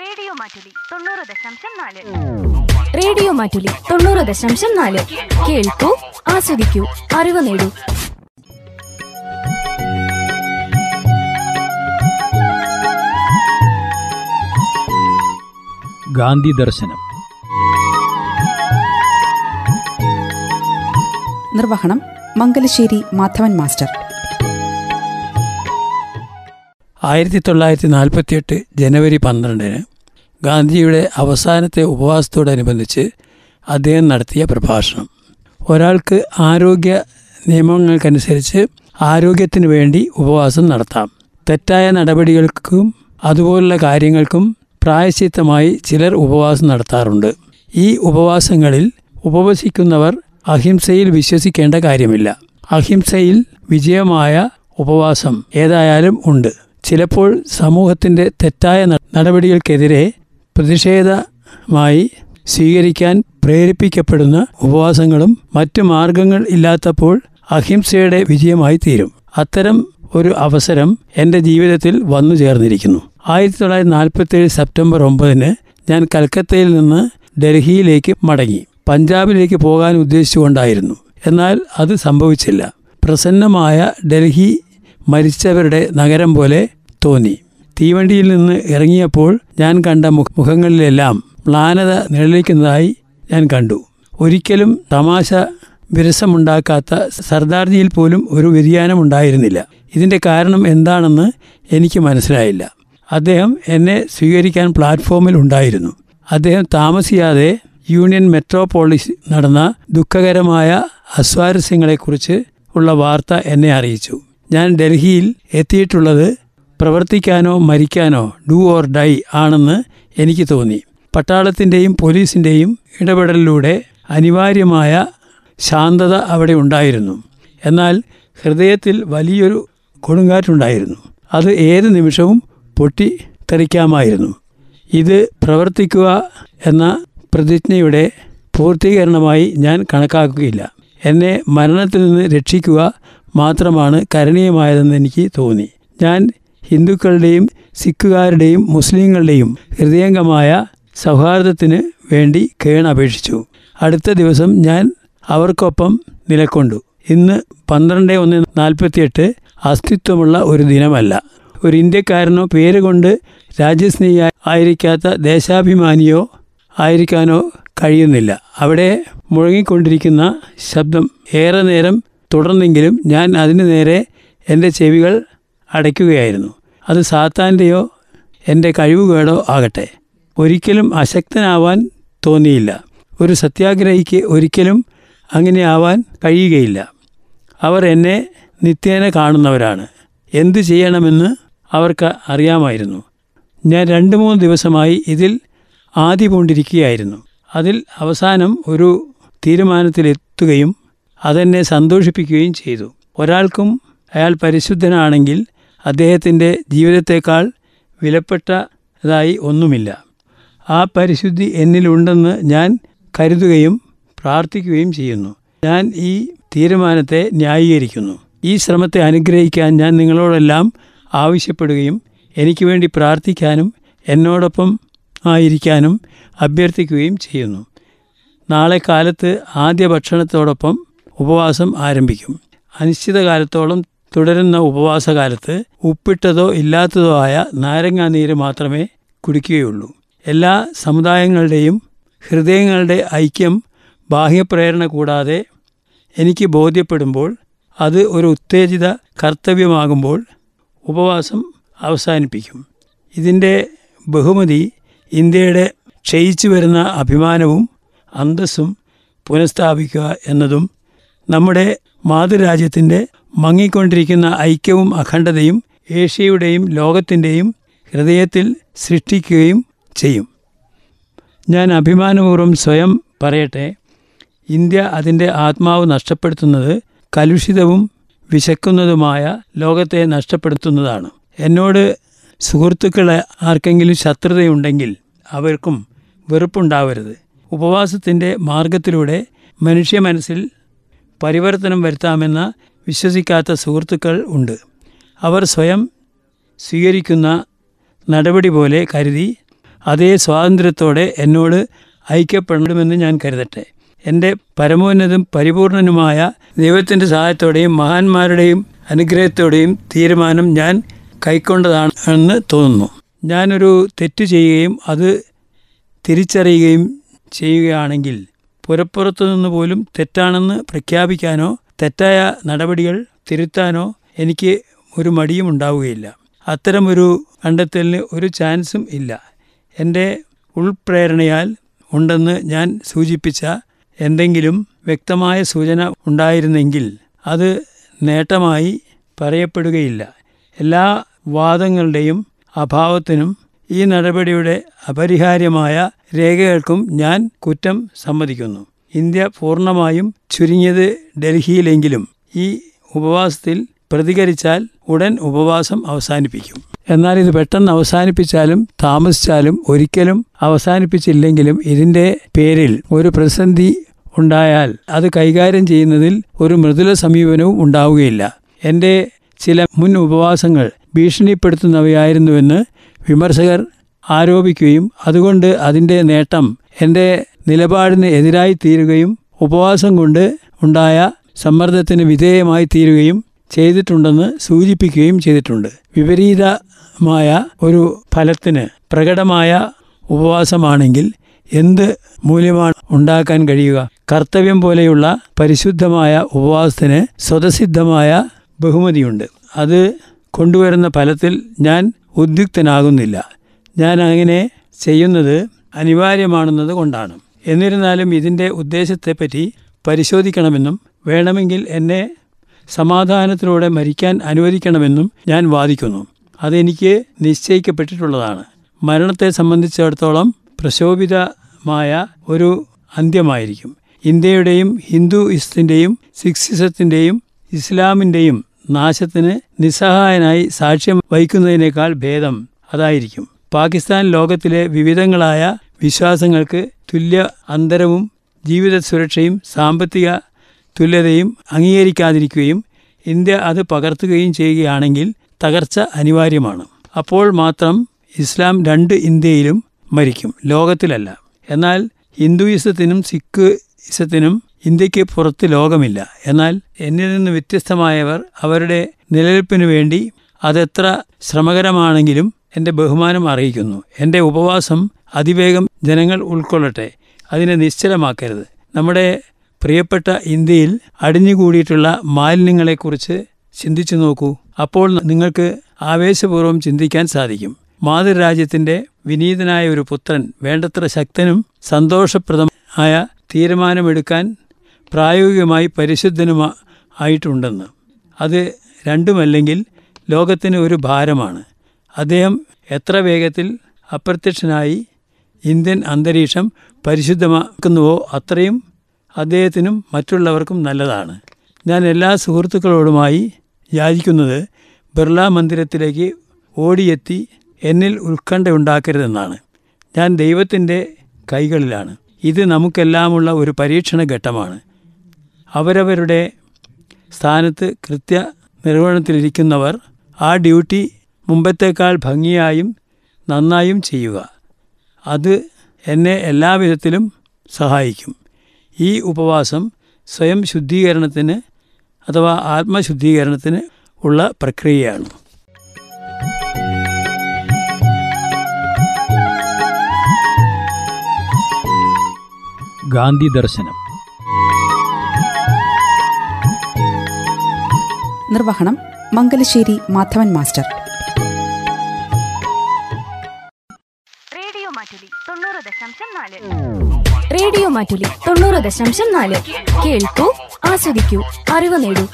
Radio Mattoli തൊണ്ണൂറ് ദശാംശം നാല്. റേഡിയോ മാറ്റുലി തൊണ്ണൂറ് ദശാംശം നാല്. കേൾക്കൂ ആസ്വദിക്കൂ അറിവ് നേടൂ. ഗാന്ധി ദർശനം. നിർവഹണം മംഗലശ്ശേരി മാധവൻ മാസ്റ്റർ. ആയിരത്തി തൊള്ളായിരത്തി നാൽപ്പത്തിയെട്ട് ജനുവരി പന്ത്രണ്ടിന് ഗാന്ധിജിയുടെ അവസാനത്തെ ഉപവാസത്തോടനുബന്ധിച്ച് അദ്ദേഹം നടത്തിയ പ്രഭാഷണം. ഒരാൾക്ക് ആരോഗ്യ നിയമങ്ങൾക്കനുസരിച്ച് ആരോഗ്യത്തിന് വേണ്ടി ഉപവാസം നടത്താം. തെറ്റായ നടപടികൾക്കും അതുപോലുള്ള കാര്യങ്ങൾക്കും പ്രായശ്ചിത്തമായി ചിലർ ഉപവാസം നടത്താറുണ്ട്. ഈ ഉപവാസങ്ങളിൽ ഉപവസിക്കുന്നവർ അഹിംസയിൽ വിശ്വസിക്കേണ്ട കാര്യമില്ല. അഹിംസയിൽ വിജയമായ ഉപവാസം ഏതായാലും ഉണ്ട്. ചിലപ്പോൾ സമൂഹത്തിന്റെ തെറ്റായ നടപടികൾക്കെതിരെ പ്രതിഷേധമായി സ്വീകരിക്കാൻ പ്രേരിപ്പിക്കപ്പെടുന്ന ഉപവാസങ്ങളും മറ്റു മാർഗങ്ങൾ ഇല്ലാത്തപ്പോൾ അഹിംസയുടെ വിജയമായി തീരും. അത്തരം ഒരു അവസരം എന്റെ ജീവിതത്തിൽ വന്നു ചേർന്നിരിക്കുന്നു. ആയിരത്തി തൊള്ളായിരത്തി നാൽപ്പത്തേഴ് സെപ്റ്റംബർ ഒമ്പതിന് ഞാൻ കൽക്കത്തയിൽ നിന്ന് ഡൽഹിയിലേക്ക് മടങ്ങി. പഞ്ചാബിലേക്ക് പോകാൻ ഉദ്ദേശിച്ചുകൊണ്ടായിരുന്നു. എന്നാൽ അത് സംഭവിച്ചില്ല. പ്രസന്നമായ ഡൽഹി മരിച്ചവരുടെ നഗരം പോലെ തോന്നി. തീവണ്ടിയിൽ നിന്ന് ഇറങ്ങിയപ്പോൾ ഞാൻ കണ്ട മുഖ- മുഖങ്ങളിലെല്ലാം മ്ലാനത നിഴലിക്കുന്നതായി ഞാൻ കണ്ടു. ഒരിക്കലും തമാശ വിരസമുണ്ടാക്കാത്ത സർദാർജിയിൽ പോലും ഒരു വ്യതിയാനം ഉണ്ടായിരുന്നില്ല. ഇതിന്റെ കാരണം എന്താണെന്ന് എനിക്ക് മനസ്സിലായില്ല. അദ്ദേഹം എന്നെ സ്വീകരിക്കാൻ പ്ലാറ്റ്ഫോമിൽ ഉണ്ടായിരുന്നു. അദ്ദേഹം താമസിയാതെ യൂണിയൻ മെട്രോപോളിസ് നടന്ന ദുഃഖകരമായ അസ്വാരസ്യങ്ങളെക്കുറിച്ച് ഉള്ള വാർത്ത എന്നെ അറിയിച്ചു. ഞാൻ ഡൽഹിയിൽ എത്തിയിട്ടുള്ളത് പ്രവർത്തിക്കാനോ മരിക്കാനോ ഡു ഓർ ഡൈ ആണെന്ന് എനിക്ക് തോന്നി. പട്ടാളത്തിന്റെയും പോലീസിന്റെയും ഇടപെടലിലൂടെ അനിവാര്യമായ ശാന്തത അവിടെ ഉണ്ടായിരുന്നു. എന്നാൽ ഹൃദയത്തിൽ വലിയൊരു കൊടുങ്കാറ്റുണ്ടായിരുന്നു. അത് ഏത് നിമിഷവും പൊട്ടിത്തെറിക്കാമായിരുന്നു. ഇത് പ്രവർത്തിക്കുക എന്ന പ്രതിജ്ഞയുടെ പൂർത്തീകരണമായി ഞാൻ കണക്കാക്കുകയില്ല. എന്നെ മരണത്തിൽ നിന്ന് രക്ഷിക്കുക മാത്രമാണ് കരണീയമായതെന്ന് എനിക്ക് തോന്നി. ഞാൻ ഹിന്ദുക്കളുടെയും സിഖുകാരുടെയും മുസ്ലിങ്ങളുടെയും ഹൃദയംഗമായ സൗഹാർദ്ദത്തിന് വേണ്ടി കേണപേക്ഷിച്ചു അടുത്ത ദിവസം ഞാൻ അവർക്കൊപ്പം നിലക്കൊണ്ടു. ഇന്ന് പന്ത്രണ്ട് ഒന്ന് നാൽപ്പത്തിയെട്ട് അസ്തിത്വമുള്ള ഒരു ദിനമല്ല. ഒരു ഇന്ത്യക്കാരനോ പേരുകൊണ്ട് രാജ്യസ്നേഹി ആയിരിക്കാത്ത ദേശാഭിമാനിയോ ആയിരിക്കാനോ കഴിയുന്നില്ല. അവിടെ മുഴങ്ങിക്കൊണ്ടിരിക്കുന്ന ശബ്ദം ഏറെ നേരം തുടർന്നെങ്കിലും ഞാൻ അതിനു നേരെ എന്റെ ചെവികൾ അടയ്ക്കുകയായിരുന്നു. അത് സാത്താന്റെയോ എന്റെ കഴിവുകേടോ ആകട്ടെ. ഒരിക്കലും അശക്തനാവാൻ തോന്നിയില്ല. ഒരു സത്യാഗ്രഹിക്ക് ഒരിക്കലും അങ്ങനെ ആവാൻ കഴിയുകയില്ല. അവർ എന്നെ നിത്യേന കാണുന്നവരാണ്. എന്തു ചെയ്യണമെന്ന് അവർക്ക് അറിയാമായിരുന്നു. ഞാൻ രണ്ട് മൂന്ന് ദിവസമായി ഇതിൽ ആദ്യ പൂണ്ടിരിക്കുകയായിരുന്നു അതിൽ അവസാനം ഒരു തീരുമാനത്തിലെത്തുകയും അതെന്നെ സന്തോഷിപ്പിക്കുകയും ചെയ്തു. ഒരാൾക്കും അയാൾ പരിശുദ്ധനാണെങ്കിൽ അദ്ദേഹത്തിന്റെ ജീവിതത്തേക്കാൾ വിലപ്പെട്ടതായി ഒന്നുമില്ല. ആ പരിശുദ്ധി എന്നിലുണ്ടെന്ന് ഞാൻ കരുതുകയും പ്രാർത്ഥിക്കുകയും ചെയ്യുന്നു. ഞാൻ ഈ തീരുമാനത്തെ ന്യായീകരിക്കുന്നു. ഈ ശ്രമത്തെ അനുഗ്രഹിക്കാൻ ഞാൻ നിങ്ങളോടെല്ലാം ആവശ്യപ്പെടുകയും എനിക്ക് വേണ്ടി പ്രാർത്ഥിക്കാനും എന്നോടൊപ്പം ആയിരിക്കാനും അഭ്യർത്ഥിക്കുകയും ചെയ്യുന്നു. നാളെ കാലത്ത് ആദ്യ ഭക്ഷണത്തോടൊപ്പം ഉപവാസം ആരംഭിക്കും. അനിശ്ചിതകാലത്തോളം തുടരുന്ന ഉപവാസകാലത്ത് ഉപ്പിട്ടതോ ഇല്ലാത്തതോ ആയ നാരങ്ങാനീര് മാത്രമേ കുടിക്കുകയുള്ളൂ. എല്ലാ സമുദായങ്ങളുടെയും ഹൃദയങ്ങളുടെ ഐക്യം ബാഹ്യപ്രേരണ കൂടാതെ എനിക്ക് ബോധ്യപ്പെടുമ്പോൾ അത് ഒരു ഉത്തേജിത കർത്തവ്യമാകുമ്പോൾ ഉപവാസം അവസാനിപ്പിക്കും. ഇതിന്റെ ബഹുമതി ഇന്ത്യയുടെ ക്ഷയിച്ചു വരുന്ന അഭിമാനവും അന്തസ്സും പുനഃസ്ഥാപിക്കുക എന്നതും നമ്മുടെ മാതൃരാജ്യത്തിന്റെ മങ്ങിക്കൊണ്ടിരിക്കുന്ന ഐക്യവും അഖണ്ഡതയും ഏഷ്യയുടെയും ലോകത്തിന്റെയും ഹൃദയത്തിൽ സൃഷ്ടിക്കുകയും ചെയ്യും. ഞാൻ അഭിമാനപൂർവം സ്വയം പറയട്ടെ ഇന്ത്യ അതിന്റെ ആത്മാവ് നഷ്ടപ്പെടുത്തുന്നത് കലുഷിതവും വിശക്കുന്നതുമായ ലോകത്തെ നഷ്ടപ്പെടുത്തുന്നതാണ്. എന്നോട് സുഹൃത്തുക്കളെ ആർക്കെങ്കിലും ശത്രുതയുണ്ടെങ്കിൽ അവർക്കും വെറുപ്പുണ്ടാവരുത്. ഉപവാസത്തിന്റെ മാർഗത്തിലൂടെ മനുഷ്യ മനസ്സിൽ പരിവർത്തനം വരുത്താമെന്ന് വിശ്വസിക്കാത്ത സുഹൃത്തുക്കൾ ഉണ്ട്. അവർ സ്വയം സ്വീകരിക്കുന്ന നടപടി പോലെ കരുതി അതേ സ്വാതന്ത്ര്യത്തോടെ എന്നോട് ഐക്യപ്പെടണമെന്ന് ഞാൻ കരുതട്ടെ. എന്റെ പരമോന്നതും പരിപൂർണനുമായ ദൈവത്തിന്റെ സഹായത്തോടെയും മഹാന്മാരുടെയും അനുഗ്രഹത്തോടെയും തീരുമാനം ഞാൻ കൈക്കൊണ്ടതാണ് എന്ന് തോന്നുന്നു. ഞാനൊരു തെറ്റ് ചെയ്യുകയും അത് തിരിച്ചറിയുകയും ചെയ്യുകയാണെങ്കിൽ പുറപ്പുറത്തു നിന്ന് പോലും തെറ്റാണെന്ന് പ്രഖ്യാപിക്കാനോ തെറ്റായ നടപടികൾ തിരുത്താനോ എനിക്ക് ഒരു മടിയും ഉണ്ടാവുകയില്ല. അത്തരമൊരു കണ്ടെത്തലിന് ഒരു ചാൻസും ഇല്ല. എന്റെ ഉൾപ്രേരണയാൽ ഉണ്ടെന്ന് ഞാൻ സൂചിപ്പിച്ച എന്തെങ്കിലും വ്യക്തമായ സൂചന ഉണ്ടായിരുന്നെങ്കിൽ അത് നേട്ടമായി പറയപ്പെടുകയില്ല. എല്ലാ വാദങ്ങളുടെയും അഭാവത്തിനും ഈ നടപടിയുടെ അപരിഹാര്യമായ രേഖകൾക്കും ഞാൻ കുറ്റം സമ്മതിക്കുന്നു. ഇന്ത്യ പൂർണമായും ചുരുങ്ങിയത് ഡൽഹിയിലെങ്കിലും ഈ ഉപവാസത്തിൽ പ്രതികരിച്ചാൽ ഉടൻ ഉപവാസം അവസാനിപ്പിക്കും. എന്നാൽ ഇത് പെട്ടെന്ന് അവസാനിപ്പിച്ചാലും താമസിച്ചാലും ഒരിക്കലും അവസാനിപ്പിച്ചില്ലെങ്കിലും ഇതിന്റെ പേരിൽ ഒരു പ്രതിസന്ധി ഉണ്ടായാൽ അത് കൈകാര്യം ചെയ്യുന്നതിൽ ഒരു മൃദുല സമീപനവും ഉണ്ടാവുകയില്ല. എന്റെ ചില മുൻ ഉപവാസങ്ങൾ ഭീഷണിപ്പെടുത്തുന്നവയായിരുന്നുവെന്ന് വിമർശകർ ആരോപിക്കുകയും അതുകൊണ്ട് അതിന്റെ നേട്ടം എന്റെ നിലപാടിന് എതിരായി തീരുകയും ഉപവാസം കൊണ്ട് ഉണ്ടായ സമ്മർദ്ദത്തിന് വിധേയമായി തീരുകയും ചെയ്തിട്ടുണ്ടെന്ന് സൂചിപ്പിക്കുകയും ചെയ്തിട്ടുണ്ട്. വിപരീതമായ ഒരു ഫലത്തിന് പ്രകടമായ ഉപവാസമാണെങ്കിൽ എന്ത് മൂല്യമാണ് ഉണ്ടാക്കാൻ കഴിയുക? കർത്തവ്യം പോലെയുള്ള പരിശുദ്ധമായ ഉപവാസത്തിന് സ്വതസിദ്ധമായ ബഹുമതിയുണ്ട്. അത് കൊണ്ടുവരുന്ന ഫലത്തിൽ ഞാൻ ഉദ്യുക്തനാകുന്നില്ല. ഞാൻ അങ്ങനെ ചെയ്യുന്നത് അനിവാര്യമാണെന്നത് കൊണ്ടാണ്. എന്നിരുന്നാലും ഇതിന്റെ ഉദ്ദേശത്തെപ്പറ്റി പരിശോധിക്കണമെന്നും വേണമെങ്കിൽ എന്നെ സമാധാനത്തിലൂടെ മരിക്കാൻ അനുവദിക്കണമെന്നും ഞാൻ വാദിക്കുന്നു. അതെനിക്ക് നിശ്ചയിക്കപ്പെട്ടിട്ടുള്ളതാണ്. മരണത്തെ സംബന്ധിച്ചിടത്തോളം പ്രശോഭിതമായ ഒരു അന്ത്യമായിരിക്കും. ഇന്ത്യയുടെയും ഹിന്ദു ഹിന്ദുയിസത്തിന്റെയും സിഖ്സിസത്തിന്റെയും ഇസ്ലാമിന്റെയും നാശത്തിന് നിസ്സഹായനായി സാക്ഷ്യം വഹിക്കുന്നതിനേക്കാൾ ഭേദം അതായിരിക്കും. പാകിസ്ഥാൻ ലോകത്തിലെ വിവിധങ്ങളായ വിശ്വാസങ്ങൾക്ക് തുല്യ അന്തരവും ജീവിത സുരക്ഷയും സാമ്പത്തിക തുല്യതയും അംഗീകരിക്കാതിരിക്കുകയും ഇന്ത്യ അത് പകർത്തുകയും ചെയ്യുകയാണെങ്കിൽ തകർച്ച അനിവാര്യമാണ്. അപ്പോൾ മാത്രം ഇസ്ലാം രണ്ട് ഇന്ത്യയിലും മരിക്കും. ലോകത്തിലല്ല. എന്നാൽ ഹിന്ദുയിസത്തിനും സിഖ് ഇസത്തിനും ഇന്ത്യയ്ക്ക് പുറത്ത് ലോകമില്ല. എന്നാൽ എന്നിൽ നിന്ന് വ്യത്യസ്തമായവർ അവരുടെ നിലനിൽപ്പിനു വേണ്ടി അതെത്ര ശ്രമകരമാണെങ്കിലും എന്റെ ബഹുമാനം അറിയിക്കുന്നു. എന്റെ ഉപവാസം അതിവേഗം ജനങ്ങൾ ഉൾക്കൊള്ളട്ടെ. അതിനെ നിശ്ചലമാക്കരുത്. നമ്മുടെ പ്രിയപ്പെട്ട ഇന്ത്യയിൽ അടിഞ്ഞുകൂടിയിട്ടുള്ള മാലിന്യങ്ങളെക്കുറിച്ച് ചിന്തിച്ചു നോക്കൂ. അപ്പോൾ നിങ്ങൾക്ക് ആവേശപൂർവം ചിന്തിക്കാൻ സാധിക്കും. മാതൃരാജ്യത്തിന്റെ വിനീതനായ ഒരു പുത്രൻ വേണ്ടത്ര ശക്തനും സന്തോഷപ്രദമായ തീരുമാനമെടുക്കാൻ പ്രായോഗികമായി പരിശുദ്ധനുമാ ആയിട്ടുണ്ടെന്ന്. അത് രണ്ടുമല്ലെങ്കിൽ ലോകത്തിന് ഒരു ഭാരമാണ്. അദ്ദേഹം എത്ര വേഗത്തിൽ അപ്രത്യക്ഷനായി ഇന്ത്യൻ അന്തരീക്ഷം പരിശുദ്ധമാക്കുന്നുവോ അത്രയും അദ്ദേഹത്തിനും മറ്റുള്ളവർക്കും നല്ലതാണ്. ഞാൻ എല്ലാ സുഹൃത്തുക്കളോടുമായി യാചിക്കുന്നത് ബിർള മന്ദിരത്തിലേക്ക് ഓടിയെത്തി എന്നിൽ ഉത്കണ്ഠയുണ്ടാക്കരുതെന്നാണ് ഞാൻ ദൈവത്തിന്റെ കൈകളിലാണ്. ഇത് നമുക്കെല്ലാമുള്ള ഒരു പരീക്ഷണ ഘട്ടമാണ് അവരവരുടെ സ്ഥാനത്ത് കൃത്യ നിർവഹണത്തിലിരിക്കുന്നവർ ആ ഡ്യൂട്ടി മുമ്പത്തേക്കാൾ ഭംഗിയായും നന്നായും ചെയ്യുക. അത് എന്നെ എല്ലാവിധത്തിലും സഹായിക്കും. ഈ ഉപവാസം സ്വയം ശുദ്ധീകരണത്തിന് അഥവാ ആത്മശുദ്ധീകരണത്തിന് ഉള്ള പ്രക്രിയയാണ്. ഗാന്ധി ദർശനം. നിർവഹണം മംഗലശ്ശേരി മാധവൻ മാസ്റ്റർ. റേഡിയോ മാറ്റുലി തൊണ്ണൂറ് ദശാംശം നാല്. റേഡിയോ കേൾക്കൂ ആസ്വദിക്കൂ അറിവ് നേടൂ.